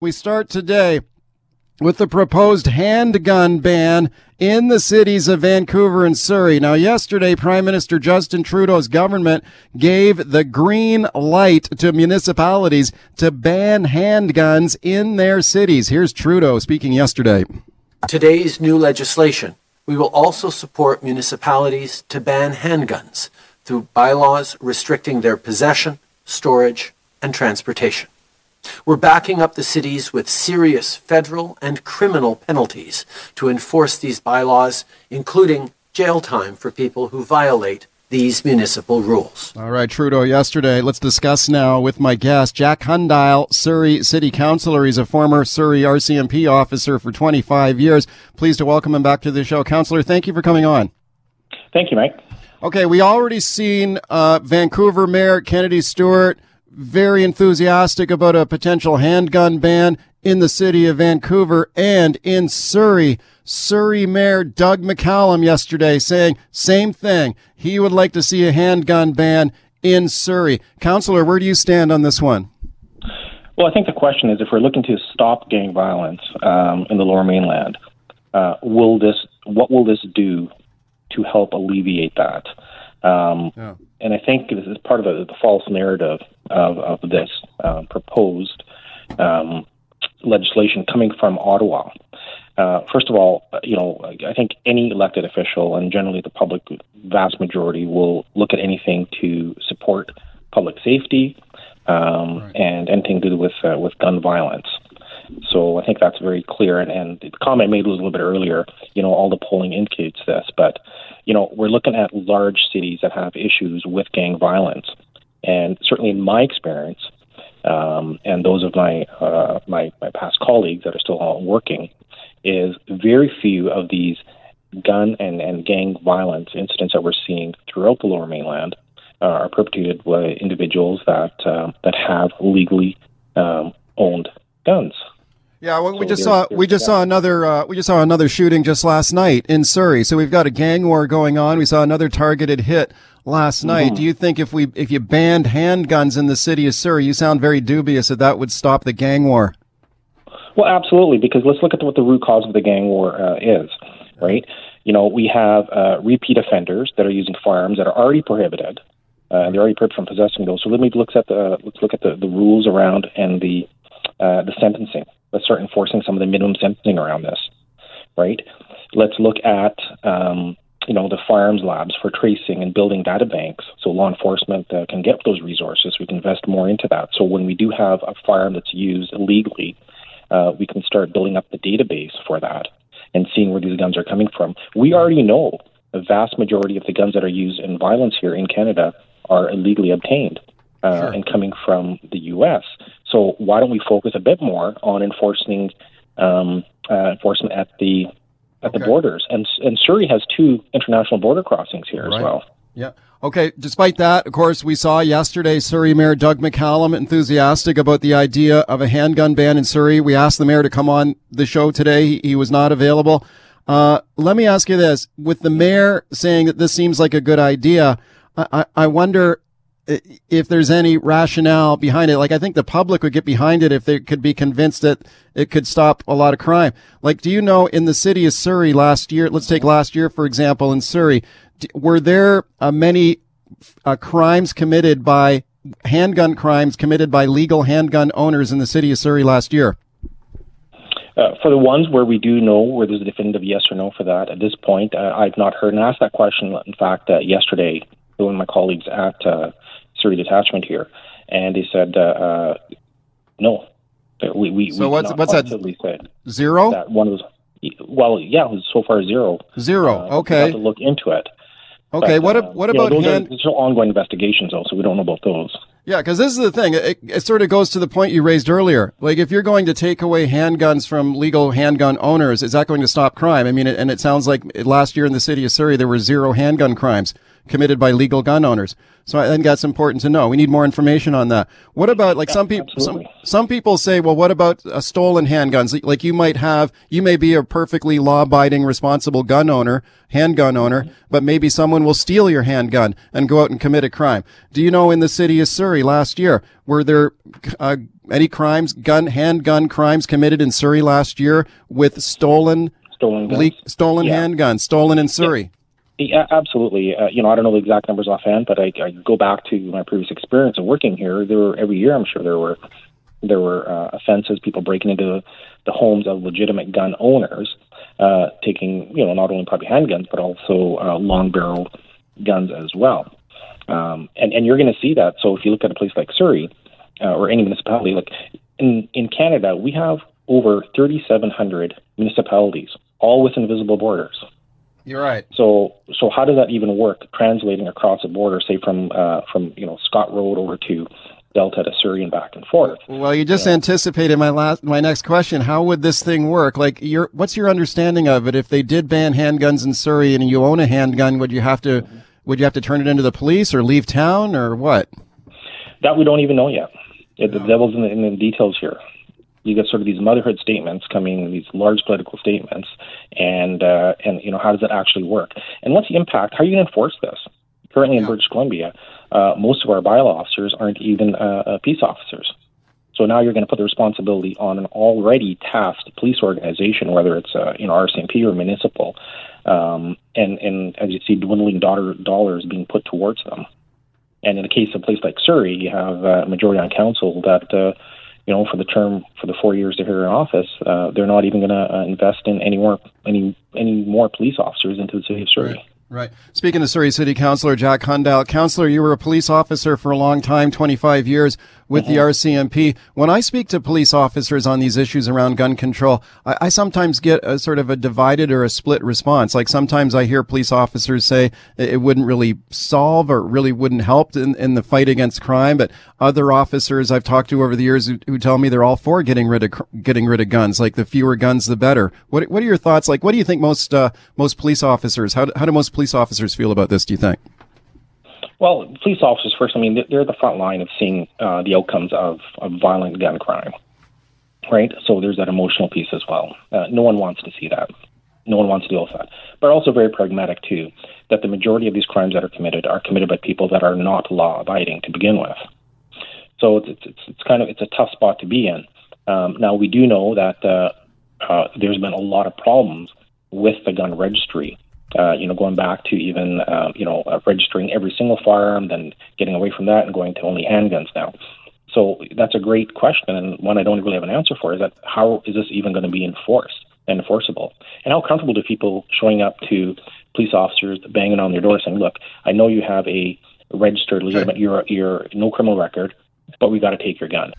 We start today with the proposed handgun ban in the cities of Vancouver and Surrey. Now, yesterday, Prime Minister Justin Trudeau's government gave the green light to municipalities to ban handguns in their cities. Here's Trudeau speaking yesterday. Today's new legislation, we will also support municipalities to ban handguns through bylaws restricting their possession, storage, and transportation. We're backing up the cities with serious federal and criminal penalties to enforce these bylaws, including jail time for people who violate these municipal rules. All right, Trudeau, yesterday. Let's discuss now with my guest, Jack Hundial, Surrey City Councillor. He's a former Surrey RCMP officer for 25 years. Pleased to welcome him back to the show. Councillor, thank you for coming on. Thank you, Mike. Okay, we already seen uh, Vancouver Mayor Kennedy Stewart very enthusiastic about a potential handgun ban in the city of Vancouver and in Surrey. Surrey Mayor Doug McCallum yesterday saying same thing. He would like to see a handgun ban in Surrey. Councillor, where do you stand on this one? Well, I think the question is if we're looking to stop gang violence um, in the Lower Mainland, uh, will this what will this do to help alleviate that? Um, yeah. And I think this is part of the, the false narrative of, of this uh, proposed um, legislation coming from Ottawa. Uh, first of all, you know, I think any elected official and generally the public, vast majority, will look at anything to support public safety um, right. and anything to do with uh, with gun violence. So I think that's very clear. And, and the comment made was a little bit earlier, you know, all the polling indicates this, but you know, we're looking at large cities that have issues with gang violence. And certainly in my experience, um, and those of my, uh, my my past colleagues that are still working, is very few of these gun and, and gang violence incidents that we're seeing throughout the Lower Mainland uh, are perpetrated by individuals that uh, that have legally um, owned guns. Yeah, well, we just saw we just saw another uh, we just saw another shooting just last night in Surrey. So we've got a gang war going on. We saw another targeted hit last night. Mm-hmm. Do you think if we if you banned handguns in the city of Surrey, you sound very dubious that that would stop the gang war? Well, absolutely, because let's look at what the root cause of the gang war uh, is, right? You know, we have uh, repeat offenders that are using firearms that are already prohibited. Uh, they're already prohibited from possessing those. So let me look at the let's look at the, the rules around and the uh, the sentencing. Let's start enforcing some of the minimum sentencing around this, right? Let's look at um, you know the firearms labs for tracing and building data banks, so law enforcement uh, can get those resources. We can invest more into that. So when we do have a firearm that's used illegally, uh, we can start building up the database for that and seeing where these guns are coming from. We already know the vast majority of the guns that are used in violence here in Canada are illegally obtained uh, sure. and coming from the U.S. So why don't we focus a bit more on enforcing um, uh, enforcement at the at okay. the borders? And and Surrey has two international border crossings here right. as well. Yeah. Okay. Despite that, of course, we saw yesterday Surrey Mayor Doug McCallum enthusiastic about the idea of a handgun ban in Surrey. We asked the mayor to come on the show today. He, he was not available. Uh, let me ask you this: with the mayor saying that this seems like a good idea, I, I, I wonder if there's any rationale behind it. Like, I think the public would get behind it if they could be convinced that it could stop a lot of crime. Like, do you know in the city of Surrey last year, let's take last year, for example, in Surrey, were there uh, many uh, crimes committed by handgun crimes committed by legal handgun owners in the city of Surrey last year? Uh, for the ones where we do know where there's a definitive yes or no for that, at this point, uh, I've not heard and asked that question. In fact, uh, yesterday, one of my colleagues at uh, Surrey Detachment here, and they said uh, uh, no. We, we, so we what's what's that? Zero. That one was well, yeah, it was so far zero. Zero. Uh, okay. have to look into it. Okay. But, what uh, what about know, those hand? Are, ongoing investigations, also. we don't know about those. Yeah, because this is the thing. It, it, sort of goes to the point you raised earlier. Like, if you're going to take away handguns from legal handgun owners, is that going to stop crime? I mean, and it sounds like last year in the city of Surrey there were zero handgun crimes committed by legal gun owners. So I think that's important to know. We need more information on that. What about like some people? Some, some people say, well, what about uh, stolen handguns? Like you might have, you may be a perfectly law-abiding, responsible gun owner, handgun owner, but maybe someone will steal your handgun and go out and commit a crime. Do you know in the city of Surrey last year were there uh, any crimes, gun handgun crimes committed in Surrey last year with stolen stolen le- stolen yeah. handguns stolen in Surrey? Yeah. Yeah, absolutely. Uh, you know, I don't know the exact numbers offhand, but I, I go back to my previous experience of working here. There were every year, I'm sure there were there were uh, offenses, people breaking into the homes of legitimate gun owners, uh, taking you know not only probably handguns but also uh, long barrel guns as well. Um, and and you're going to see that. So if you look at a place like Surrey uh, or any municipality, like in in Canada, we have over 3,700 municipalities, all with invisible borders. You're right. So, so how does that even work? Translating across a border, say from uh, from you know Scott Road over to Delta to Surrey and back and forth. Well, you just yeah. anticipated my last my next question. How would this thing work? Like, your what's your understanding of it? If they did ban handguns in Surrey and you own a handgun, would you have to mm-hmm. would you have to turn it into the police or leave town or what? That we don't even know yet. The devil's in the, in the details here you get sort of these motherhood statements coming, these large political statements, and uh, and you know how does it actually work? And what's the impact? How are you going to enforce this? Currently in British Columbia, uh, most of our bylaw officers aren't even uh, uh, peace officers. So now you're going to put the responsibility on an already tasked police organization, whether it's uh, you know RCMP or municipal, um, and and as you see, dwindling dollar, dollars being put towards them. And in the case of a place like Surrey, you have uh, a majority on council that uh, you know, for the term for the four years they're here in office, uh, they're not even going to uh, invest in any more any any more police officers into the city of Surrey. Right. Right. Speaking to Surrey City Councilor Jack Hundial, Councilor, you were a police officer for a long time, 25 years with mm-hmm. the RCMP. When I speak to police officers on these issues around gun control, I, I, sometimes get a sort of a divided or a split response. Like sometimes I hear police officers say it wouldn't really solve or really wouldn't help in, in the fight against crime. But other officers I've talked to over the years who, who tell me they're all for getting rid of getting rid of guns. Like the fewer guns, the better. What What are your thoughts? Like, what do you think most uh, most police officers? How how do most police officers feel about this? Do you think? Well, police officers first. I mean, they're the front line of seeing uh, the outcomes of, of violent gun crime, right? So there's that emotional piece as well. Uh, no one wants to see that. No one wants to deal with that. But also very pragmatic too, that the majority of these crimes that are committed are committed by people that are not law abiding to begin with. So it's it's, it's kind of it's a tough spot to be in. Um, now we do know that uh, uh, there's been a lot of problems with the gun registry uh, you know, going back to even, uh, you know, uh, registering every single firearm, then getting away from that and going to only handguns now. So that's a great question, and one I don't really have an answer for is that how is this even going to be enforced and enforceable? And how comfortable do people showing up to police officers banging on their door saying, "Look, I know you have a registered legitimate, you're, you're no criminal record, but we got to take your gun."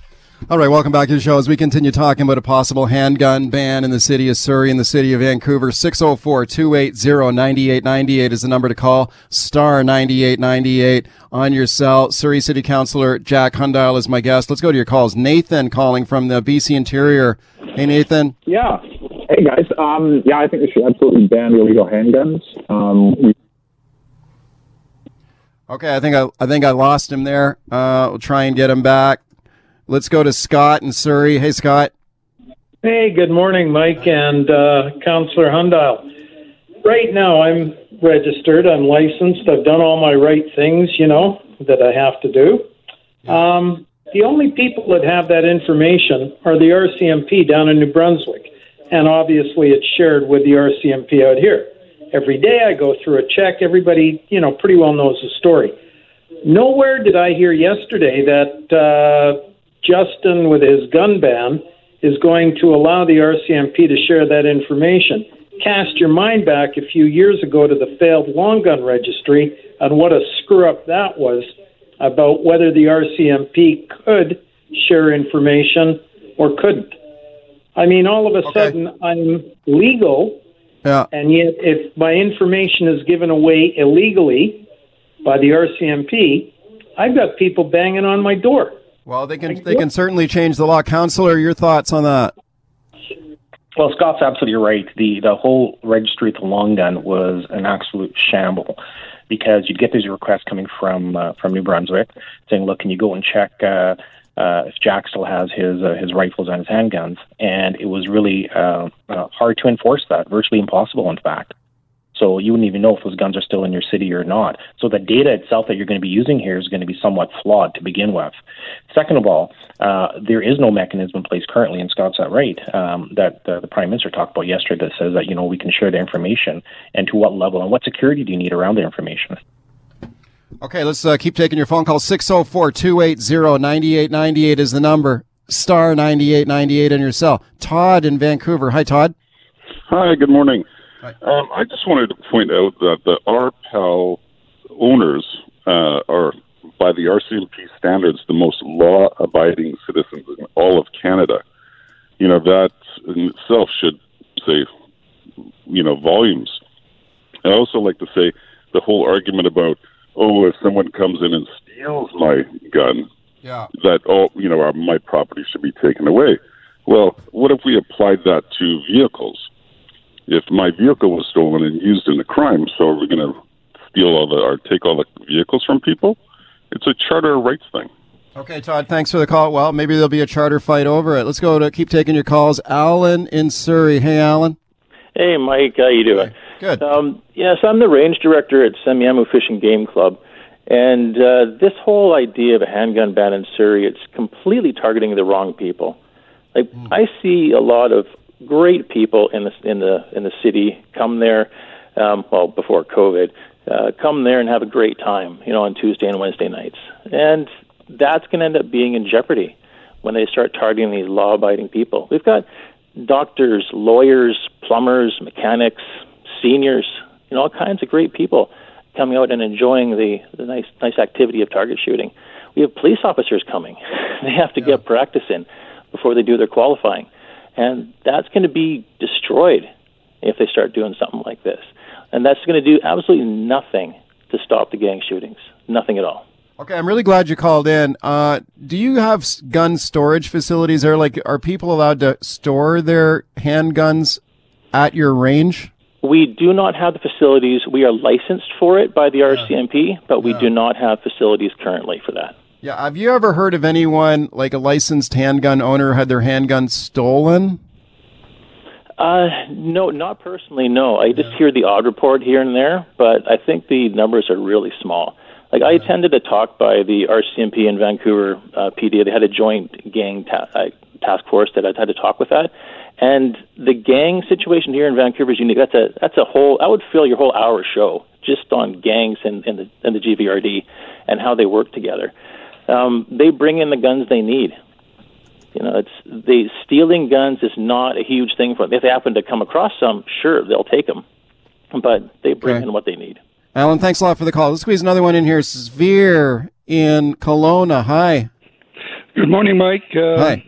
All right, welcome back to the show as we continue talking about a possible handgun ban in the city of Surrey and the city of Vancouver. 604 280 9898 is the number to call. Star 9898 on your cell. Surrey City Councilor Jack Hundial is my guest. Let's go to your calls. Nathan calling from the BC Interior. Hey, Nathan. Yeah. Hey, guys. Um, yeah, I think we should absolutely ban illegal handguns. Um, we- Okay, I think I, I think I lost him there. Uh, we'll try and get him back. Let's go to Scott in Surrey. Hey, Scott. Hey, good morning, Mike and uh, Councillor Hundial. Right now, I'm registered. I'm licensed. I've done all my right things, you know, that I have to do. Um, the only people that have that information are the RCMP down in New Brunswick, and obviously it's shared with the RCMP out here. Every day I go through a check. Everybody, you know, pretty well knows the story. Nowhere did I hear yesterday that uh, Justin, with his gun ban, is going to allow the RCMP to share that information. Cast your mind back a few years ago to the failed long gun registry and what a screw up that was about whether the RCMP could share information or couldn't. I mean, all of a okay. sudden, I'm legal, yeah. and yet if my information is given away illegally by the RCMP, I've got people banging on my door. Well, they can they can certainly change the law. Councillor, your thoughts on that? Well, Scott's absolutely right. The the whole registry at the long gun was an absolute shamble. because you'd get these requests coming from uh, from New Brunswick saying, "Look, can you go and check uh, uh, if Jack still has his uh, his rifles and his handguns?" And it was really uh, uh, hard to enforce that, virtually impossible, in fact. So you wouldn't even know if those guns are still in your city or not. So the data itself that you're going to be using here is going to be somewhat flawed to begin with. Second of all, uh, there is no mechanism in place currently, and Scott's that right, um, that uh, the Prime Minister talked about yesterday that says that, you know, we can share the information and to what level and what security do you need around the information. Okay, let's uh, keep taking your phone call. 604 280 9898 is the number. Star 9898 on your cell. Todd in Vancouver. Hi, Todd. Hi, good morning. Um, I just wanted to point out that the RPAL owners uh, are, by the RCMP standards, the most law-abiding citizens in all of Canada. You know that in itself should say, you know, volumes. I also like to say the whole argument about, oh, if someone comes in and steals my gun, Yeah. that all you know, our, my property should be taken away. Well, what if we applied that to vehicles? If my vehicle was stolen and used in a crime, so are we going to steal all the or take all the vehicles from people? It's a charter rights thing. Okay, Todd, thanks for the call. Well, maybe there'll be a charter fight over it. Let's go to keep taking your calls. Alan in Surrey. Hey, Alan. Hey, Mike, how you doing? Good. Um, yes, I'm the range director at Semiahmoo Fishing Game Club, and uh, this whole idea of a handgun ban in Surrey, it's completely targeting the wrong people. Like, I see a lot of great people in the in the in the city come there. Um, well, before COVID, uh, come there and have a great time, you know, on Tuesday and Wednesday nights, and that's going to end up being in jeopardy when they start targeting these law-abiding people. We've got doctors, lawyers, plumbers, mechanics, seniors, you know, all kinds of great people coming out and enjoying the, the nice nice activity of target shooting. We have police officers coming. they have to get practice in before they do their qualifying. And that's going to be destroyed if they start doing something like this. And that's going to do absolutely nothing to stop the gang shootings. Nothing at all. Okay, I'm really glad you called in. Uh, do you have gun storage facilities there? Like, are people allowed to store their handguns at your range? We do not have the facilities. We are licensed for it by the RCMP, but we do not have facilities currently for that. Yeah. Have you ever heard of anyone, like a licensed handgun owner, had their handgun stolen? Uh, no, not personally. No, I just hear the odd report here and there, but I think the numbers are really small. Like I attended a talk by the RCMP in Vancouver uh, PD. They had a joint gang ta- uh, task force that I had to talk with that, and the gang situation here in Vancouver is unique. That's a that's a whole. I would fill your whole hour show just on gangs and in the in the GVRD and how they work together. Um, they bring in the guns they need. You know, it's the stealing guns is not a huge thing for them. If they happen to come across some, sure, they'll take them, but they bring Okay. in what they need. Alan, thanks a lot for the call. Let's squeeze another one in here. Sphere in Kelowna. Hi. Good morning, Mike. Uh, Hi.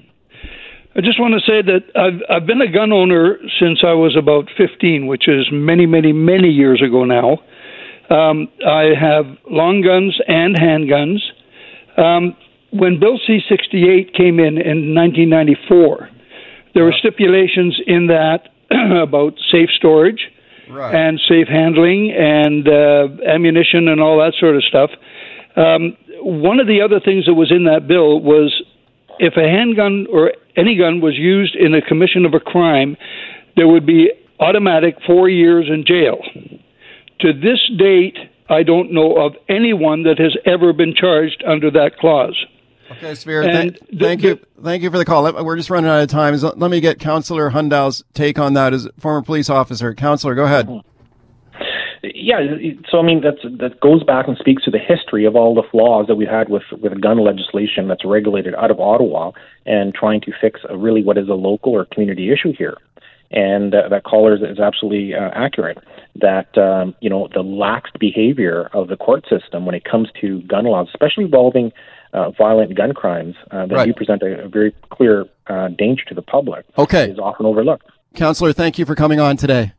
I just want to say that I've I've been a gun owner since I was about 15, which is many, many, many years ago now. Um, I have long guns and handguns. Um, when Bill C-68 came in in 1994, there were stipulations in that about safe storage Right. and safe handling and uh, ammunition and all that sort of stuff. Um, one of the other things that was in that bill was if a handgun or any gun was used in the commission of a crime, there would be automatic four years in jail. To this date, I don't know of anyone that has ever been charged under that clause. Okay, Sphere. And Th- the- thank you. Thank you for the call. We're just running out of time. Let me get Councillor Hundial's take on that as former police officer. Councillor, go ahead. Yeah, so I mean that's that goes back and speaks to the history of all the flaws that we've had with with gun legislation that's regulated out of Ottawa and trying to fix a, really what is a local or community issue here. And uh, that caller is, is absolutely uh, accurate. That um, you know the lax behavior of the court system when it comes to gun laws, especially involving uh, violent gun crimes, uh, that Right. do present a, a very clear uh, danger to the public, Okay. is often overlooked. Counselor, thank you for coming on today.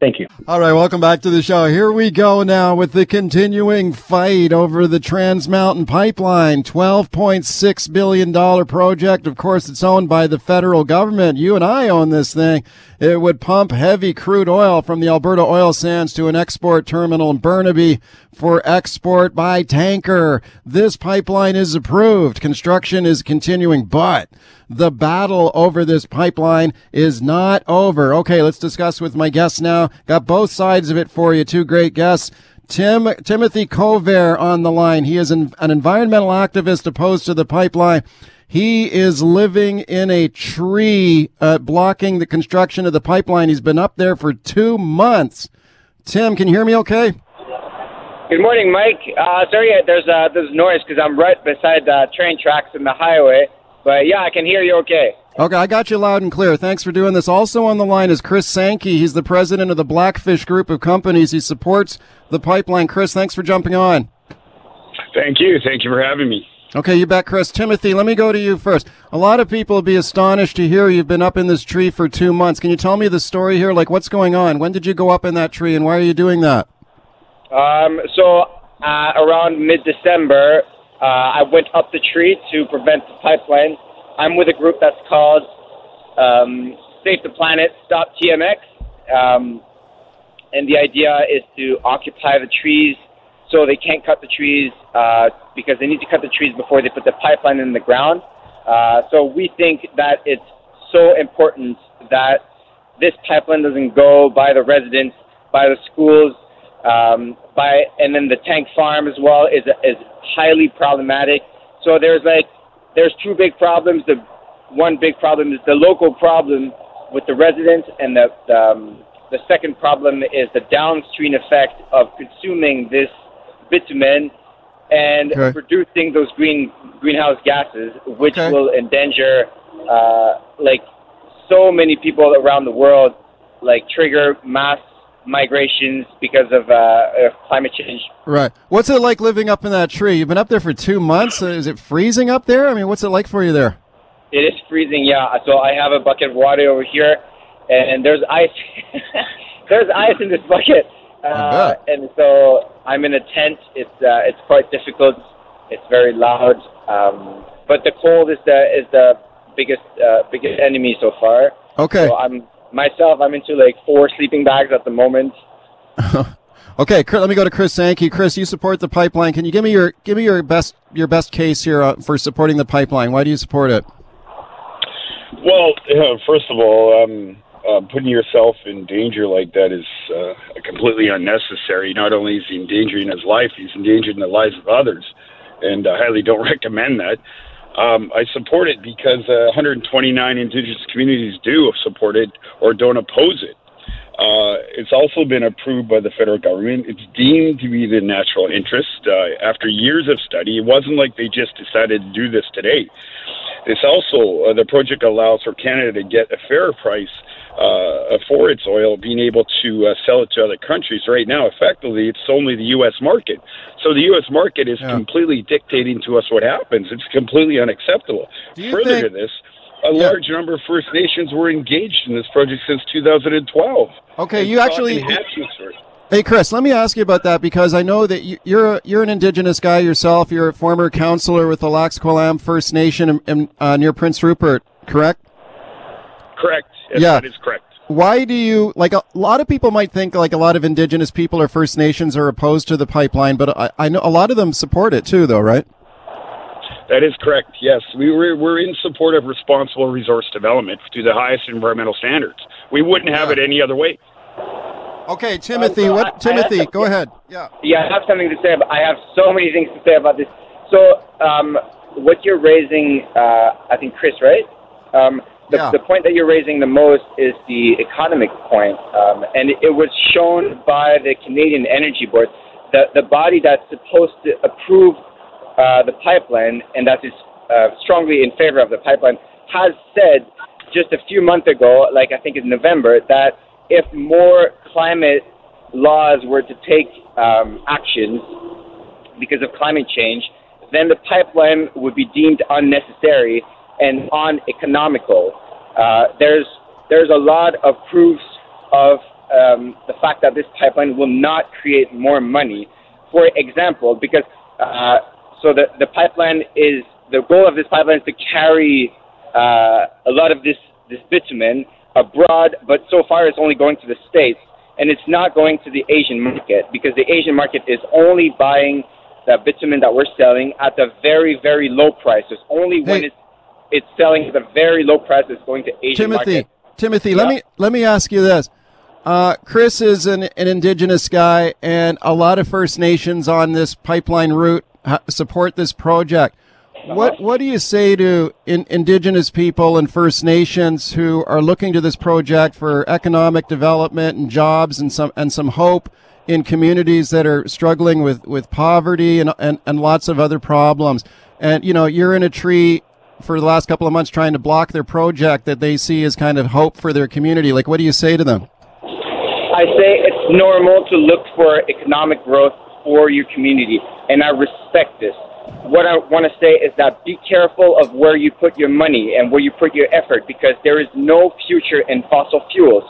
Thank you. All right, welcome back to the show. Here we go now with the continuing fight over the Trans Mountain Pipeline, $12.6 billion project. Of course, it's owned by the federal government. You and I own this thing. It would pump heavy crude oil from the Alberta oil sands to an export terminal in Burnaby for export by tanker. This pipeline is approved. Construction is continuing, but the battle over this pipeline is not over. Okay, let's discuss with my guests now. Got both sides of it for you. Two great guests. Tim Timothy Cover on the line. He is an, an environmental activist opposed to the pipeline. He is living in a tree uh, blocking the construction of the pipeline. He's been up there for two months. Tim, can you hear me okay? Good morning, Mike. Uh, sorry, there's uh, there's noise because I'm right beside the train tracks in the highway. But yeah, I can hear you okay. Okay, I got you loud and clear. Thanks for doing this. Also on the line is Chris Sankey. He's the president of the Blackfish Group of Companies. He supports the pipeline. Chris, thanks for jumping on. Thank you. Thank you for having me. Okay, you bet, Chris. Timothy, let me go to you first. A lot of people will be astonished to hear you've been up in this tree for two months. Can you tell me the story here? Like, what's going on? When did you go up in that tree, and why are you doing that? Um, so, uh, around mid December, uh, I went up the tree to prevent the pipeline. I'm with a group that's called um, Save the Planet, Stop TMX. Um, and the idea is to occupy the trees so they can't cut the trees uh, because they need to cut the trees before they put the pipeline in the ground. Uh, so we think that it's so important that this pipeline doesn't go by the residents, by the schools, um, by and then the tank farm as well is is highly problematic. So there's like there's two big problems. The one big problem is the local problem with the residents, and the the, um, the second problem is the downstream effect of consuming this bitumen and Okay. producing those green greenhouse gases, which Okay. will endanger uh, like so many people around the world, like trigger mass migrations because of, uh, of climate change. Right. What's it like living up in that tree? You've been up there for two months. Uh, Is it freezing up there? I mean, what's it like for you there? It is freezing, yeah. So I have a bucket of water over here, and there's ice. there's ice in this bucket, uh, and so I'm in a tent. It's uh, it's quite difficult. It's very loud, um, but the cold is the is the biggest uh, biggest enemy so far. Okay. So I'm myself. I'm into like four sleeping bags at the moment. Okay, Chris, let me go to Chris Sankey. Chris, you support the pipeline. Can you give me your give me your best your best case here uh, for supporting the pipeline? Why do you support it? Well, uh, first of all, um, uh, putting yourself in danger like that is uh, completely unnecessary. Not only is he endangering his life, he's endangering the lives of others, and I highly don't recommend that. Um, I support it because uh, 129 Indigenous communities do support it or don't oppose it. Uh, it's also been approved by the federal government. It's deemed to be the natural interest. Uh, after years of study, it wasn't like they just decided to do this today. This also, uh, the project allows for Canada to get a fair price uh, for its oil, being able to uh, sell it to other countries. Right now, effectively, it's only the U.S. market. So the U.S. market is completely dictating to us what happens. It's completely unacceptable. Further think- to this, a large number of First Nations were engaged in this project since 2012. Okay, you actually- enhancements for it. Hey, Chris, let me ask you about that because I know that you- you're you're an Indigenous guy yourself. You're a former counselor with the Lax First Nation in, in, uh, near Prince Rupert, correct? Correct. Yes, Yeah. that is correct. Why do you like a lot of people might think like a lot of Indigenous people or First Nations are opposed to the pipeline, but I, I know a lot of them support it too, though, right? That is correct. Yes, we were we're in support of responsible resource development to the highest environmental standards. We wouldn't have it any other way. Okay, Timothy. Uh, so what? I- I Timothy, have- go ahead. Yeah. Yeah, I have something to say. About, I have so many things to say about this. So, um, what you're raising, uh, I think, Chris, right? Um, the, Yeah. the point that you're raising the most is the economic point, um, and it, was shown by the Canadian Energy Board, the the body that's supposed to approve uh, the pipeline and that is uh, strongly in favor of the pipeline, has said just a few months ago, like I think in November, that if more climate laws were to take um, actions because of climate change, then the pipeline would be deemed unnecessary and uneconomical. Uh, there's there's a lot of proofs of um, the fact that this pipeline will not create more money. For example, because uh, so the the pipeline is the goal of this pipeline is to carry uh, a lot of this this bitumen abroad, but so far it's only going to the states, and it's not going to the Asian market because the Asian market is only buying the bitumen that we're selling at the very very low price. It's only when it's it's selling at a very low price it's going to Asian Timothy, market. Timothy, let me let me ask you this. Uh, Chris is an, an indigenous guy, and a lot of First Nations on this pipeline route ha- support this project. What what do you say to in, indigenous people and First Nations who are looking to this project for economic development and jobs and some and some hope in communities that are struggling with, with poverty and, and, and lots of other problems? And you know, you're in a tree for the last couple of months trying to block their project that they see as kind of hope for their community. Like, what do you say to them? I say it's normal to look for economic growth for your community, and I respect this. What I want to say is that be careful of where you put your money and where you put your effort because there is no future in fossil fuels.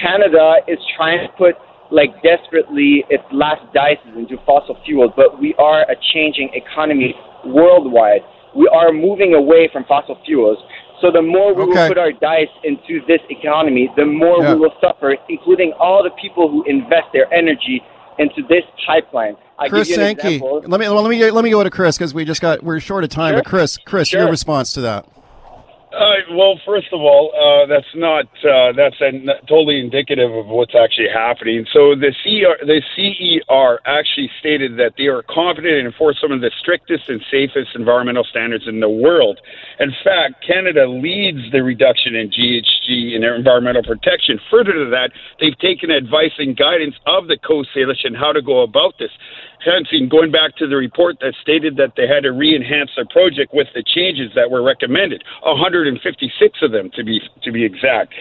Canada is trying to put like desperately its last dices into fossil fuels, but we are a changing economy worldwide. We are moving away from fossil fuels. So the more we Okay. will put our dice into this economy, the more Yeah. we will suffer, including all the people who invest their energy into this pipeline. I Chris give you an Sankey. Let me let me let me go to Chris because we just got we're short of time. Sure. But Chris, Chris, your response to that? Uh, well, first of all, uh, that's not uh, that's an totally indicative of what's actually happening. So the CER, the CER actually stated that they are confident and enforce some of the strictest and safest environmental standards in the world. In fact, Canada leads the reduction in GHG in environmental protection. Further to that, they've taken advice and guidance of the and how to go about this. Hence, going back to the report that stated that they had to re-enhance their project with the changes that were recommended, 156 of them to be to be exact.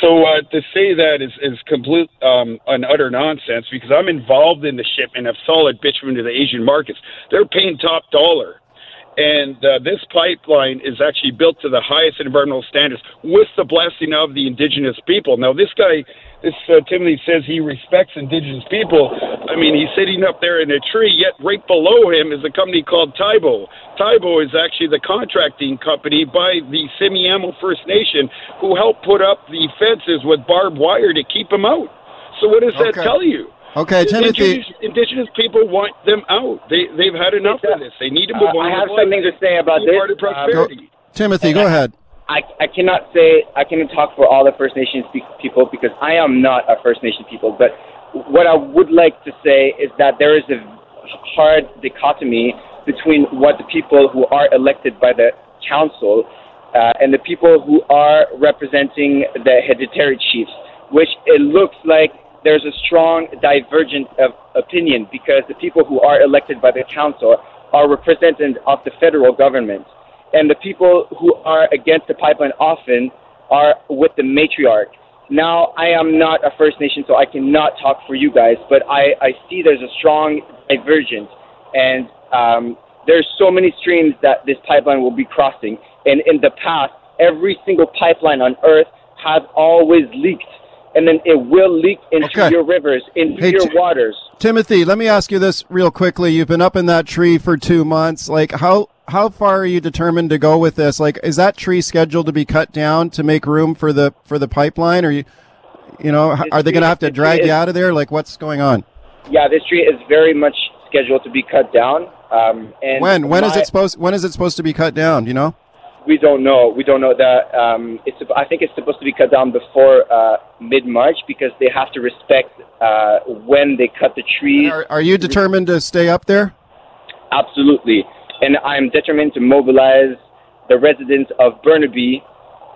So uh, to say that is is complete um, an utter nonsense because I'm involved in the shipment of solid bitumen to the Asian markets. They're paying top dollar. And uh, this pipeline is actually built to the highest environmental standards with the blessing of the indigenous people. Now, this guy, this uh, Timothy says he respects indigenous people. I mean, he's sitting up there in a tree, yet right below him is a company called Tybo. Tybo is actually the contracting company by the Semiahmoo First Nation who helped put up the fences with barbed wire to keep them out. So, what does that tell you? Okay, Timothy. Indigenous, indigenous people want them out. They they've had enough of this. They need to move Uh, on. I have something to say about this. part of Uh, prosperity. Timothy, go ahead. I, I cannot say I cannot talk for all the First Nations people because I am not a First Nation people. But what I would like to say is that there is a hard dichotomy between what the people who are elected by the council uh, and the people who are representing the hereditary chiefs, which it looks like there's a strong divergent of opinion because the people who are elected by the council are representatives of the federal government and the people who are against the pipeline often are with the matriarch. Now, I am not a First Nation, so I cannot talk for you guys, but I, I see there's a strong divergence, and um, there's so many streams that this pipeline will be crossing. And in the past, every single pipeline on Earth has always leaked, and then it will leak into Okay. your rivers, into Hey, your waters. Timothy, let me ask you this real quickly. You've been up in that tree for two months. Like, how how far are you determined to go with this? Like, is that tree scheduled to be cut down to make room for the for the pipeline? Or you, you know, h- are they going to have to drag is- you out of there? Like, what's going on? Yeah, this tree is very much scheduled to be cut down. Um, and When when is my- it supposed when is it supposed to be cut down? You know? We don't know. We don't know that. Um, it's. I think it's supposed to be cut down before uh, mid March because they have to respect uh, when they cut the trees. Are, are you determined to stay up there? Absolutely. And I'm determined to mobilize the residents of Burnaby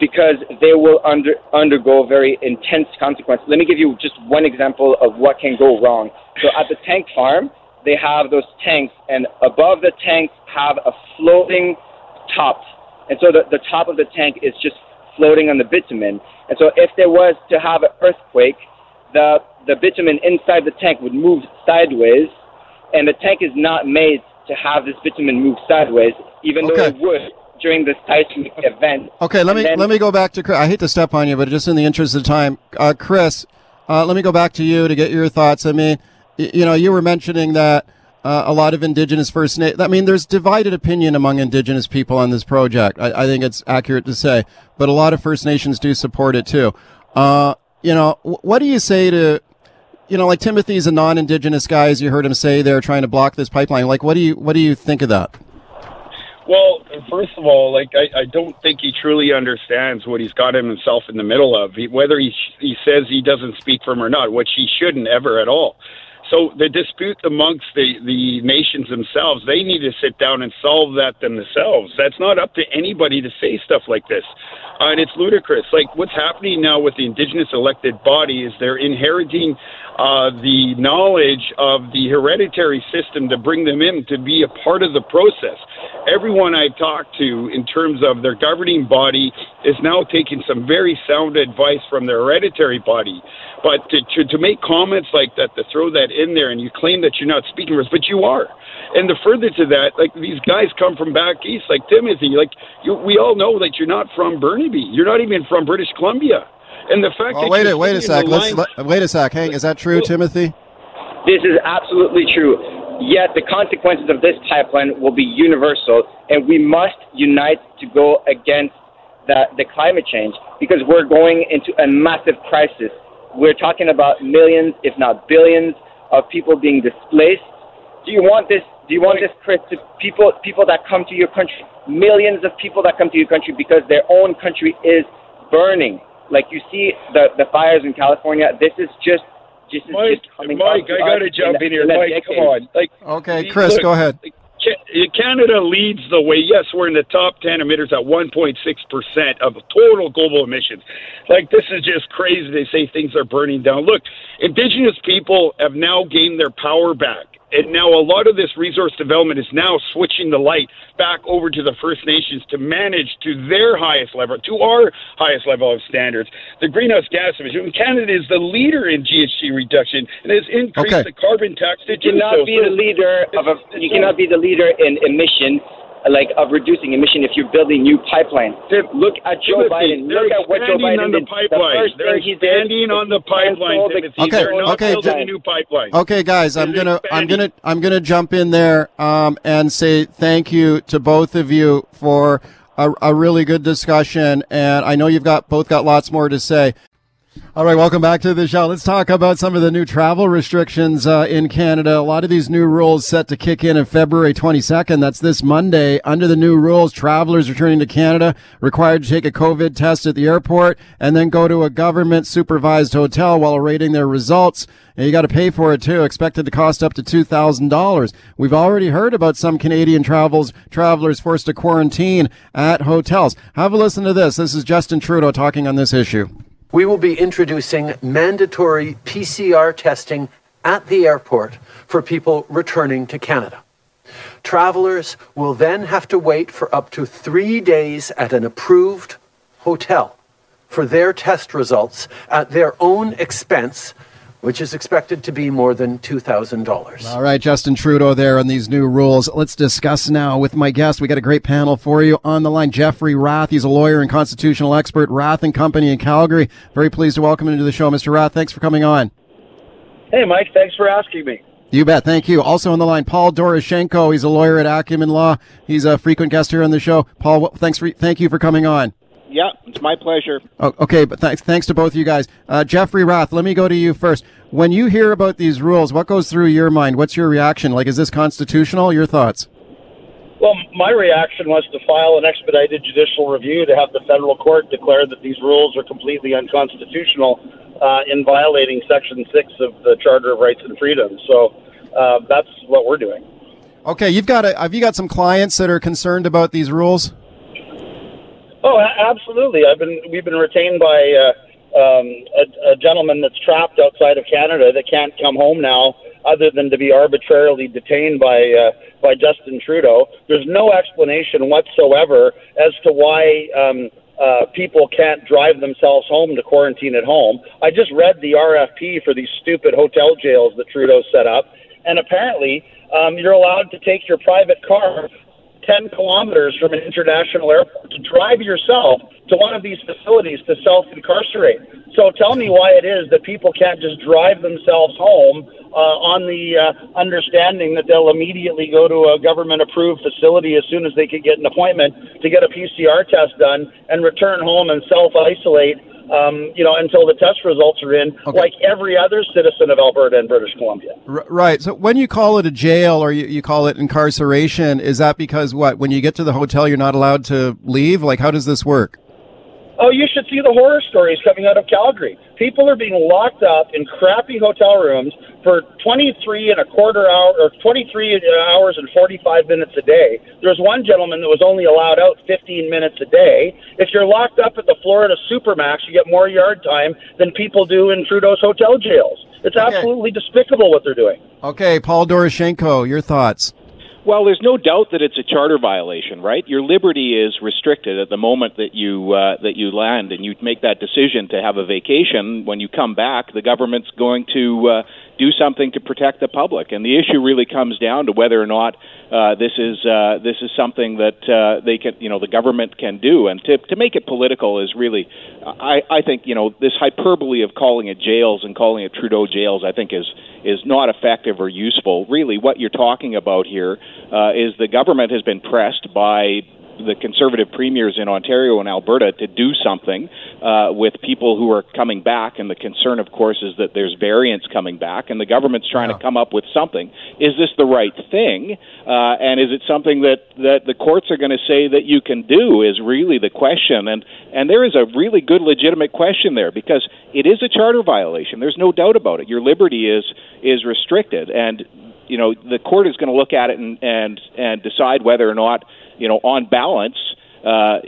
because they will under, undergo very intense consequences. Let me give you just one example of what can go wrong. So at the tank farm, they have those tanks, and above the tanks have a floating top. And so the, the top of the tank is just floating on the bitumen. And so if there was to have an earthquake, the, the bitumen inside the tank would move sideways, and the tank is not made to have this bitumen move sideways, even though it would during this seismic event. Okay, let And me then- let me go back to Chris. I hate to step on you, but just in the interest of time, uh, Chris, uh, let me go back to you to get your thoughts. I mean, you know, you were mentioning that uh, a lot of Indigenous First Nation. I mean, there's divided opinion among Indigenous people on this project. I, I, think it's accurate to say, but a lot of First Nations do support it too. Uh, you know, what do you say to, you know, like Timothy's a non-Indigenous guy, as you heard him say, they're trying to block this pipeline. Like, what do you what do you think of that? Well, first of all, like I, I don't think he truly understands what he's got himself in the middle of. He, whether he he says he doesn't speak for him or not, which he shouldn't ever at all. So the dispute amongst the, the nations themselves, they need to sit down and solve that themselves. That's not up to anybody to say stuff like this. Uh, and it's ludicrous. Like what's happening now with the indigenous elected body is they're inheriting uh, the knowledge of the hereditary system to bring them in to be a part of the process. Everyone I've talked to in terms of their governing body is now taking some very sound advice from their hereditary body. But to, to, to make comments like that, to throw that in there and you claim that you're not speaking us, but you are. And the further to that, like these guys come from back east, like Timothy, like you, we all know that you're not from Burnaby. You're not even from British Columbia. And the fact oh, that wait a wait a sec. Let's let, wait a sec. Hank, is that true, well, Timothy? This is absolutely true. Yet the consequences of this pipeline will be universal, and we must unite to go against the, the climate change because we're going into a massive crisis. We're talking about millions, if not billions, of people being displaced. Do you want this? Do you want this, Chris? To people, people that come to your country, millions of people that come to your country because their own country is burning like you see the the fires in California. This is just just Mike, just coming Mike, I got to jump in, in here. Mike, come on. Like, okay, Chris, look, go ahead. Canada leads the way. Yes, we're in the top 10 emitters at 1.6% of total global emissions. Like, this is just crazy. They say things are burning down. Look, Indigenous people have now gained their power back and now a lot of this resource development is now switching the light back over to the First Nations to manage to their highest level, to our highest level of standards. The greenhouse gas emission. Canada is the leader in GHG reduction and has increased okay. the carbon tax to you cannot so. be the leader of a, you cannot be the leader in emission like of reducing emission if you're building new pipelines. Look at Joe Biden. Look at what Joe Biden did. The, the first They're thing expanding on the pipeline. The, okay, okay, building new pipeline. Okay, guys, I'm gonna, I'm gonna, I'm gonna jump in there um, and say thank you to both of you for a, a really good discussion, and I know you've got both got lots more to say. All right, welcome back to the show. Let's talk about some of the new travel restrictions uh, in Canada. A lot of these new rules set to kick in on February 22nd. That's this Monday. Under the new rules, travelers returning to Canada required to take a COVID test at the airport and then go to a government supervised hotel while awaiting their results. And you got to pay for it too. Expected to cost up to $2,000. We've already heard about some Canadian travels, travelers forced to quarantine at hotels. Have a listen to this. This is Justin Trudeau talking on this issue we will be introducing mandatory PCR testing at the airport for people returning to Canada. Travelers will then have to wait for up to three days at an approved hotel for their test results at their own expense which is expected to be more than $2,000. All right, Justin Trudeau there on these new rules. Let's discuss now with my guest. We got a great panel for you on the line. Jeffrey Rath, he's a lawyer and constitutional expert, Rath and Company in Calgary. Very pleased to welcome him to the show, Mr. Rath. Thanks for coming on. Hey, Mike. Thanks for asking me. You bet. Thank you. Also on the line, Paul Doroshenko. He's a lawyer at Acumen Law. He's a frequent guest here on the show. Paul, thanks for, thank you for coming on. Yeah, it's my pleasure. Oh, okay, but thanks, thanks to both of you guys. Uh, Jeffrey Rath, let me go to you first. When you hear about these rules, what goes through your mind? What's your reaction? Like, is this constitutional? Your thoughts? Well, my reaction was to file an expedited judicial review to have the federal court declare that these rules are completely unconstitutional uh, in violating Section 6 of the Charter of Rights and Freedoms. So uh, that's what we're doing. Okay, you've got a, have you got some clients that are concerned about these rules? Absolutely. I've been we've been retained by uh, um, a, a gentleman that's trapped outside of Canada that can't come home now, other than to be arbitrarily detained by uh, by Justin Trudeau. There's no explanation whatsoever as to why. Um, uh, people can't drive themselves home to quarantine at home. I just read the RFP for these stupid hotel jails that Trudeau set up, and apparently um, you're allowed to take your private car 10 kilometers from an international airport to drive yourself to one of these facilities to self incarcerate. So tell me why it is that people can't just drive themselves home uh, on the uh, understanding that they'll immediately go to a government approved facility as soon as they could get an appointment to get a PCR test done and return home and self isolate um, you know, until the test results are in, okay. like every other citizen of Alberta and British Columbia. R- right. So when you call it a jail or you, you call it incarceration, is that because what? When you get to the hotel, you're not allowed to leave? Like, how does this work? Oh, you should see the horror stories coming out of Calgary. People are being locked up in crappy hotel rooms for 23 and a quarter hour or 23 uh, hours and 45 minutes a day. There's one gentleman that was only allowed out 15 minutes a day. If you're locked up at the Florida Supermax, you get more yard time than people do in Trudeau's hotel jails. It's okay. absolutely despicable what they're doing. Okay, Paul Doroshenko, your thoughts. Well, there's no doubt that it's a charter violation, right? Your liberty is restricted at the moment that you uh, that you land and you make that decision to have a vacation. When you come back, the government's going to uh, do something to protect the public. And the issue really comes down to whether or not uh, this is uh, this is something that uh, they can, you know, the government can do. And to to make it political is really, I I think you know this hyperbole of calling it jails and calling it Trudeau jails, I think is is not effective or useful. Really, what you're talking about here uh, is the government has been pressed by the conservative premiers in Ontario and Alberta to do something uh, with people who are coming back. And the concern, of course, is that there's variants coming back, and the government's trying yeah. to come up with something. Is this the right thing? Uh, and is it something that, that the courts are going to say that you can do? Is really the question. And and there is a really good, legitimate question there because it is a charter violation. There's no doubt about it. Your liberty is is restricted, and you know the court is going to look at it and and and decide whether or not you know, on balance, uh,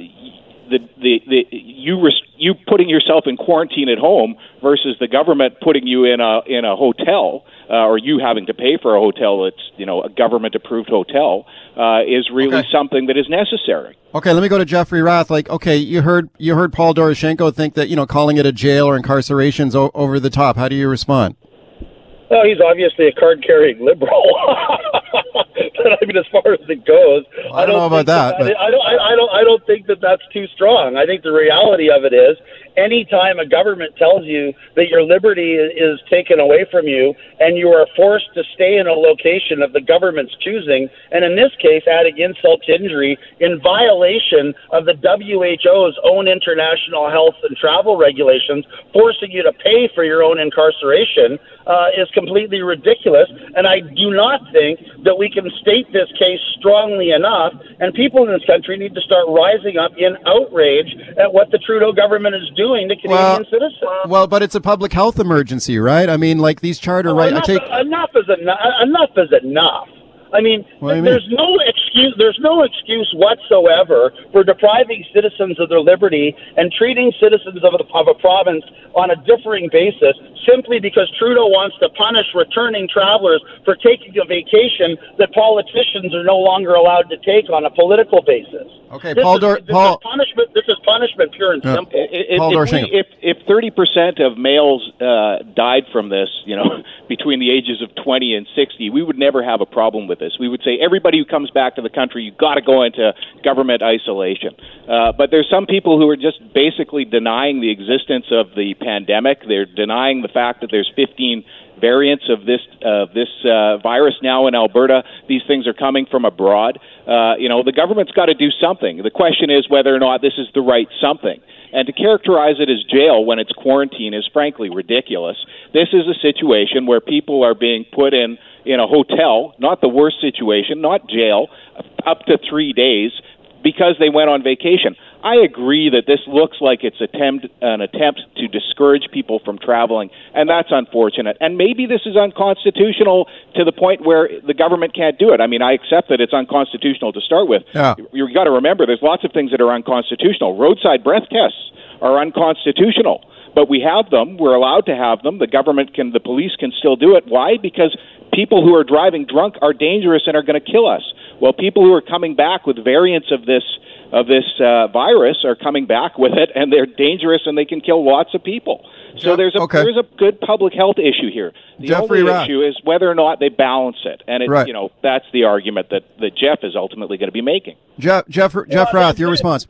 the the, the you res- you putting yourself in quarantine at home versus the government putting you in a in a hotel uh, or you having to pay for a hotel that's you know a government approved hotel uh, is really okay. something that is necessary. Okay, let me go to Jeffrey Rath. Like, okay, you heard you heard Paul Doroshenko think that you know calling it a jail or incarceration is o- over the top. How do you respond? Well, he's obviously a card carrying liberal. but I mean, as far as it goes, well, I, don't I don't, know about that. that I, don't. I, I don't. I don't think that that's too strong. I think the reality of it is anytime a government tells you that your liberty is taken away from you and you are forced to stay in a location of the government's choosing, and in this case, adding insult to injury, in violation of the WHO's own international health and travel regulations, forcing you to pay for your own incarceration, uh, is completely ridiculous. And I do not think that we can state this case strongly enough, and people in this country need to start rising up in outrage at what the Trudeau government is doing to Canadian well, citizens. Well, but it's a public health emergency, right? I mean, like these charter well, rights. Take... enough is enough. Enough is enough. I mean, there's mean? no excuse. There's no excuse whatsoever for depriving citizens of their liberty and treating citizens of a, of a province on a differing basis simply because Trudeau wants to punish returning travelers for taking a vacation that politicians are no longer allowed to take on a political basis. Okay, this Paul. Dor- this Paul. Is punishment. This is punishment, pure and simple. If, Paul if, we, if if thirty percent of males uh, died from this, you know, between the ages of twenty and sixty, we would never have a problem with this. We would say everybody who comes back to the country, you've got to go into government isolation. Uh, but there's some people who are just basically denying the existence of the pandemic. They're denying the fact that there's 15 variants of this uh, this uh, virus now in Alberta. These things are coming from abroad. Uh, you know, the government's got to do something. The question is whether or not this is the right something. And to characterize it as jail when it's quarantine is frankly ridiculous. This is a situation where people are being put in in a hotel, not the worst situation, not jail, up to three days because they went on vacation. I agree that this looks like it's attempt an attempt to discourage people from traveling, and that's unfortunate. And maybe this is unconstitutional to the point where the government can't do it. I mean, I accept that it's unconstitutional to start with. Yeah. You've got to remember there's lots of things that are unconstitutional. Roadside breath tests are unconstitutional but we have them. We're allowed to have them. The government can, the police can still do it. Why? Because people who are driving drunk are dangerous and are going to kill us. Well, people who are coming back with variants of this of this uh, virus are coming back with it, and they're dangerous and they can kill lots of people. So there's a okay. there's a good public health issue here. The Jeffrey only Rath. issue is whether or not they balance it, and it, right. you know that's the argument that, that Jeff is ultimately going to be making. Jeff Jeff Jeff Rath, your response.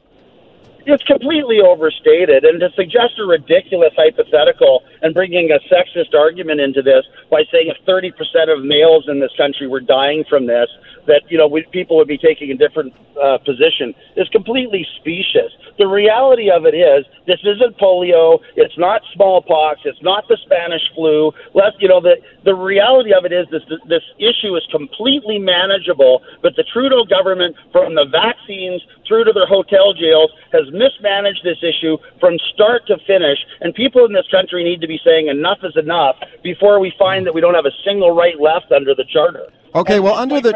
it's completely overstated. And to suggest a ridiculous hypothetical and bringing a sexist argument into this by saying if 30% of males in this country were dying from this, that you know people would be taking a different uh, position is completely specious. The reality of it is this isn't polio, it's not smallpox, it's not the Spanish flu. Let you know the the reality of it is this this issue is completely manageable, but the Trudeau government, from the vaccines through to their hotel jails, has mismanaged this issue from start to finish. And people in this country need to be saying enough is enough before we find that we don't have a single right left under the charter. Okay, well, under the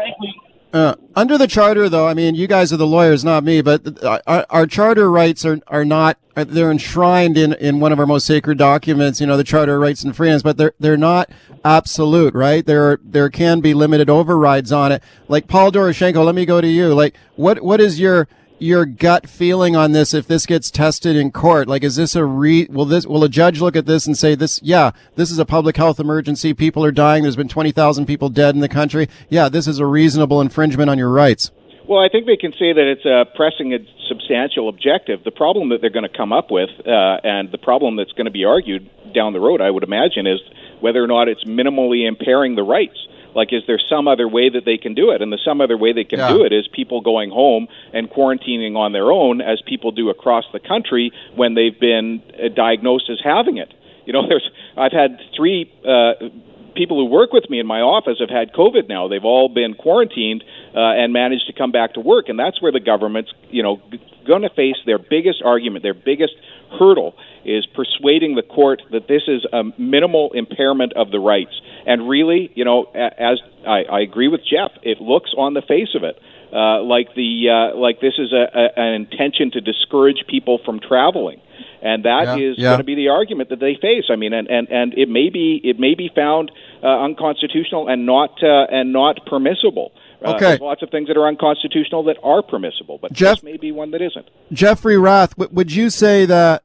uh, under the charter, though, I mean, you guys are the lawyers, not me, but our, our charter rights are are not they're enshrined in in one of our most sacred documents. You know, the Charter of Rights and Freedoms, but they're they're not absolute, right? There there can be limited overrides on it. Like Paul Doroshenko, let me go to you. Like, what what is your your gut feeling on this if this gets tested in court? Like, is this a re, will this, will a judge look at this and say this, yeah, this is a public health emergency. People are dying. There's been 20,000 people dead in the country. Yeah, this is a reasonable infringement on your rights. Well, I think they can say that it's a pressing a substantial objective. The problem that they're going to come up with, uh, and the problem that's going to be argued down the road, I would imagine, is whether or not it's minimally impairing the rights. Like, is there some other way that they can do it? And the some other way they can yeah. do it is people going home and quarantining on their own, as people do across the country when they've been uh, diagnosed as having it. You know, there's I've had three uh, people who work with me in my office have had COVID now. They've all been quarantined uh, and managed to come back to work, and that's where the government's, you know, going to face their biggest argument, their biggest hurdle is persuading the court that this is a minimal impairment of the rights. And really, you know, as I, I agree with Jeff, it looks on the face of it uh, like the uh, like this is a, a, an intention to discourage people from traveling and that yeah, is yeah. going to be the argument that they face. I mean, and and, and it may be it may be found uh, unconstitutional and not uh, and not permissible. Uh, okay. there's lots of things that are unconstitutional that are permissible, but Jeff, this may be one that isn't. Jeffrey Rath, would you say that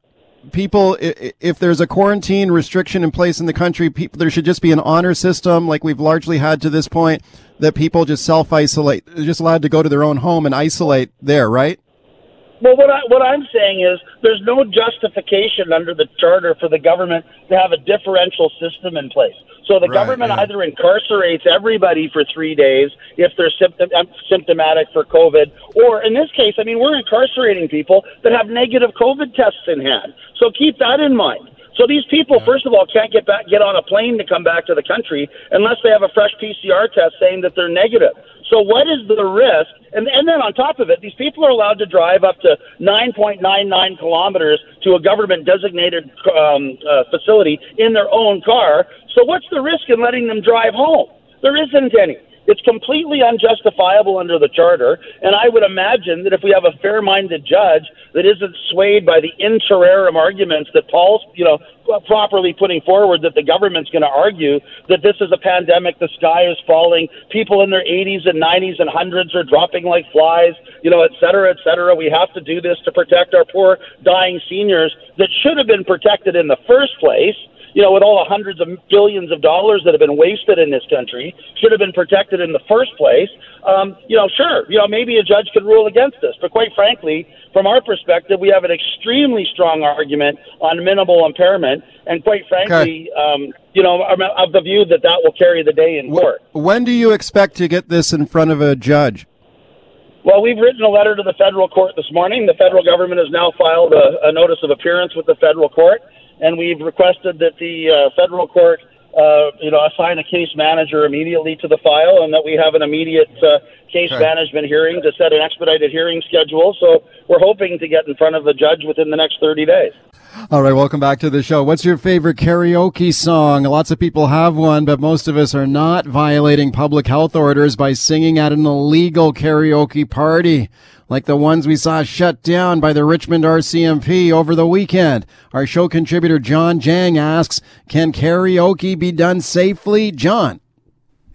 people, if there's a quarantine restriction in place in the country, people, there should just be an honor system like we've largely had to this point, that people just self isolate, they're just allowed to go to their own home and isolate there, right? Well, what I what I'm saying is there's no justification under the charter for the government to have a differential system in place. So the right, government yeah. either incarcerates everybody for three days if they're symptom- uh, symptomatic for COVID, or in this case, I mean, we're incarcerating people that have negative COVID tests in hand. So keep that in mind. So these people, first of all, can't get back, get on a plane to come back to the country unless they have a fresh PCR test saying that they're negative. So what is the risk? And, and then on top of it, these people are allowed to drive up to 9.99 kilometers to a government designated um, uh, facility in their own car. So what's the risk in letting them drive home? There isn't any. It's completely unjustifiable under the charter, and I would imagine that if we have a fair-minded judge that isn't swayed by the interim arguments that Paul's, you know, properly putting forward, that the government's going to argue that this is a pandemic, the sky is falling, people in their 80s and 90s and hundreds are dropping like flies, you know, et cetera, et cetera. We have to do this to protect our poor dying seniors that should have been protected in the first place you know, with all the hundreds of billions of dollars that have been wasted in this country, should have been protected in the first place. Um, you know, sure, you know, maybe a judge could rule against us, but quite frankly, from our perspective, we have an extremely strong argument on minimal impairment, and quite frankly, okay. um, you know, I'm of the view that that will carry the day in court. When do you expect to get this in front of a judge? Well, we've written a letter to the federal court this morning. The federal government has now filed a, a notice of appearance with the federal court and we've requested that the uh, federal court, uh, you know, assign a case manager immediately to the file, and that we have an immediate uh, case management hearing to set an expedited hearing schedule. So we're hoping to get in front of the judge within the next 30 days. All right, welcome back to the show. What's your favorite karaoke song? Lots of people have one, but most of us are not violating public health orders by singing at an illegal karaoke party like the ones we saw shut down by the Richmond RCMP over the weekend. Our show contributor John Jang asks, can karaoke be done safely? John.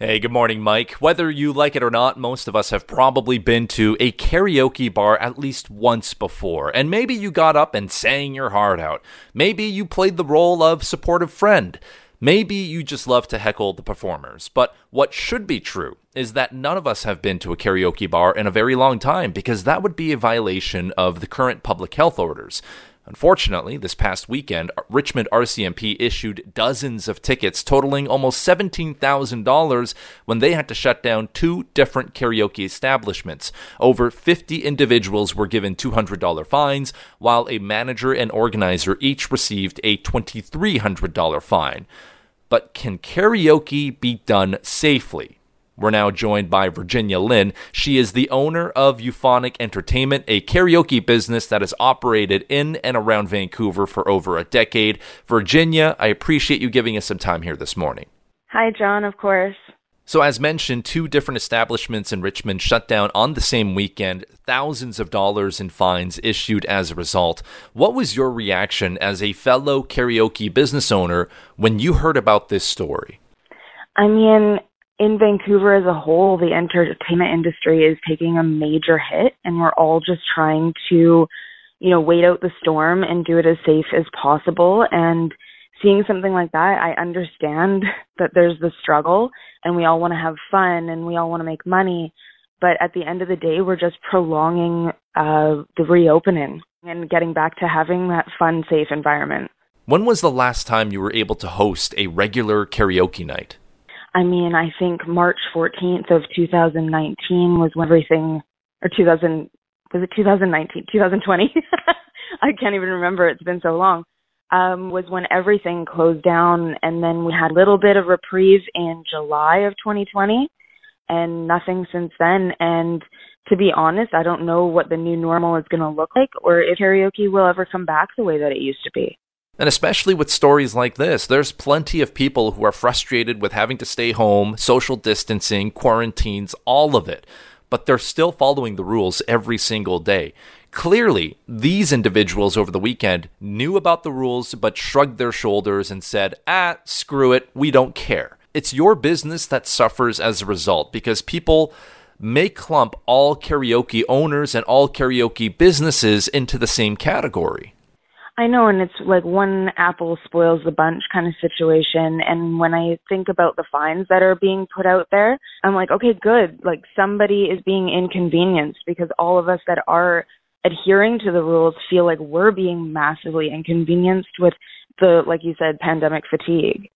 Hey, good morning, Mike. Whether you like it or not, most of us have probably been to a karaoke bar at least once before. And maybe you got up and sang your heart out. Maybe you played the role of supportive friend. Maybe you just love to heckle the performers, but what should be true is that none of us have been to a karaoke bar in a very long time because that would be a violation of the current public health orders. Unfortunately, this past weekend, Richmond RCMP issued dozens of tickets totaling almost $17,000 when they had to shut down two different karaoke establishments. Over 50 individuals were given $200 fines, while a manager and organizer each received a $2,300 fine. But can karaoke be done safely? We're now joined by Virginia Lynn. She is the owner of Euphonic Entertainment, a karaoke business that has operated in and around Vancouver for over a decade. Virginia, I appreciate you giving us some time here this morning. Hi, John, of course. So, as mentioned, two different establishments in Richmond shut down on the same weekend, thousands of dollars in fines issued as a result. What was your reaction as a fellow karaoke business owner when you heard about this story? I mean, in Vancouver as a whole, the entertainment industry is taking a major hit, and we're all just trying to, you know, wait out the storm and do it as safe as possible. And seeing something like that, I understand that there's the struggle, and we all want to have fun and we all want to make money. But at the end of the day, we're just prolonging uh, the reopening and getting back to having that fun, safe environment. When was the last time you were able to host a regular karaoke night? I mean, I think March 14th of 2019 was when everything, or 2000, was it 2019? 2020? I can't even remember. It's been so long. Um, was when everything closed down, and then we had a little bit of reprieve in July of 2020, and nothing since then. And to be honest, I don't know what the new normal is going to look like, or if karaoke will ever come back the way that it used to be. And especially with stories like this, there's plenty of people who are frustrated with having to stay home, social distancing, quarantines, all of it, but they're still following the rules every single day. Clearly, these individuals over the weekend knew about the rules but shrugged their shoulders and said, ah, screw it, we don't care. It's your business that suffers as a result because people may clump all karaoke owners and all karaoke businesses into the same category. I know, and it's like one apple spoils the bunch kind of situation. And when I think about the fines that are being put out there, I'm like, okay, good. Like somebody is being inconvenienced because all of us that are adhering to the rules feel like we're being massively inconvenienced with the, like you said, pandemic fatigue.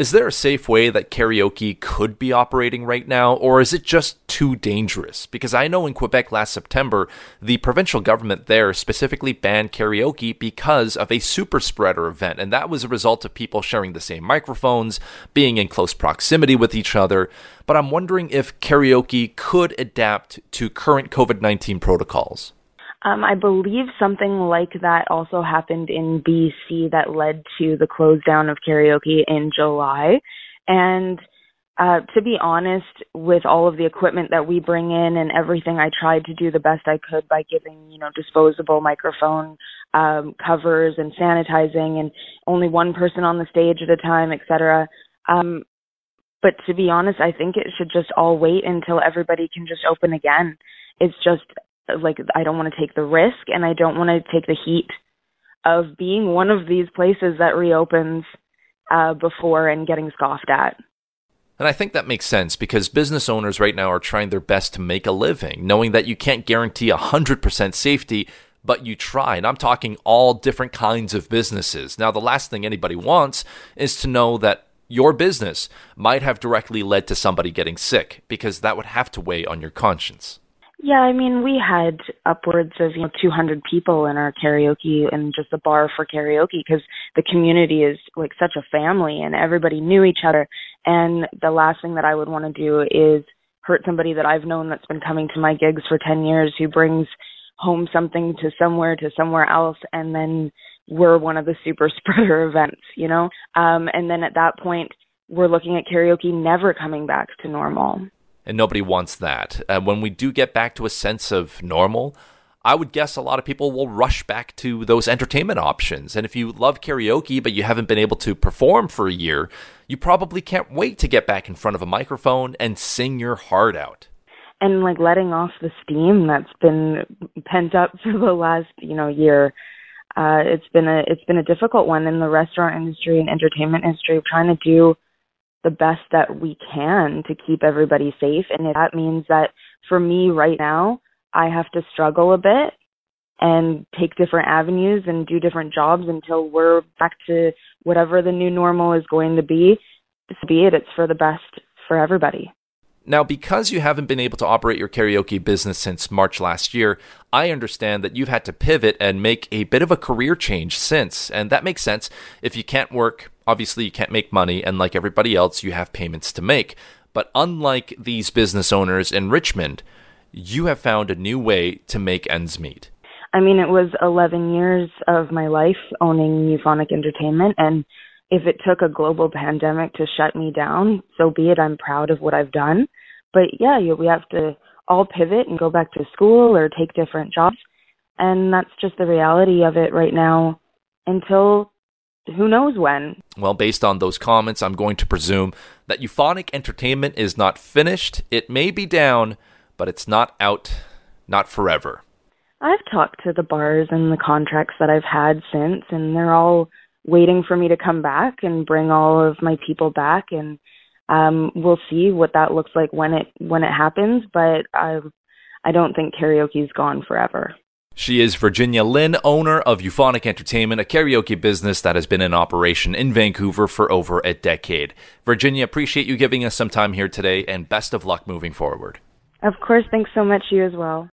Is there a safe way that karaoke could be operating right now, or is it just too dangerous? Because I know in Quebec last September, the provincial government there specifically banned karaoke because of a super spreader event, and that was a result of people sharing the same microphones, being in close proximity with each other. But I'm wondering if karaoke could adapt to current COVID 19 protocols. Um, I believe something like that also happened in BC that led to the close down of karaoke in July. And uh, to be honest, with all of the equipment that we bring in and everything, I tried to do the best I could by giving, you know, disposable microphone um, covers and sanitizing and only one person on the stage at a time, etc. Um, but to be honest, I think it should just all wait until everybody can just open again. It's just like I don't want to take the risk and I don't want to take the heat of being one of these places that reopens uh, before and getting scoffed at. And I think that makes sense because business owners right now are trying their best to make a living, knowing that you can't guarantee 100% safety, but you try. And I'm talking all different kinds of businesses. Now, the last thing anybody wants is to know that your business might have directly led to somebody getting sick because that would have to weigh on your conscience. Yeah, I mean, we had upwards of you know 200 people in our karaoke and just a bar for karaoke because the community is like such a family and everybody knew each other. And the last thing that I would want to do is hurt somebody that I've known that's been coming to my gigs for 10 years who brings home something to somewhere to somewhere else and then we're one of the super spreader events, you know? Um, and then at that point, we're looking at karaoke never coming back to normal and nobody wants that. Uh, when we do get back to a sense of normal, I would guess a lot of people will rush back to those entertainment options. And if you love karaoke but you haven't been able to perform for a year, you probably can't wait to get back in front of a microphone and sing your heart out. And like letting off the steam that's been pent up for the last, you know, year. uh, it's been a it's been a difficult one in the restaurant industry and entertainment industry, trying to do the best that we can to keep everybody safe. And that means that for me right now, I have to struggle a bit and take different avenues and do different jobs until we're back to whatever the new normal is going to be. Be it, it's for the best for everybody. Now, because you haven't been able to operate your karaoke business since March last year, I understand that you've had to pivot and make a bit of a career change since. And that makes sense. If you can't work, obviously you can't make money, and like everybody else, you have payments to make. But unlike these business owners in Richmond, you have found a new way to make ends meet. I mean, it was 11 years of my life owning Euphonic Entertainment, and if it took a global pandemic to shut me down, so be it. I'm proud of what I've done. But yeah, we have to all pivot and go back to school or take different jobs. And that's just the reality of it right now until who knows when. Well, based on those comments, I'm going to presume that Euphonic Entertainment is not finished. It may be down, but it's not out, not forever. I've talked to the bars and the contracts that I've had since, and they're all waiting for me to come back and bring all of my people back and um we'll see what that looks like when it when it happens but i i don't think karaoke's gone forever she is Virginia Lynn, owner of Euphonic Entertainment, a karaoke business that has been in operation in Vancouver for over a decade. Virginia, appreciate you giving us some time here today and best of luck moving forward. Of course, thanks so much, you as well.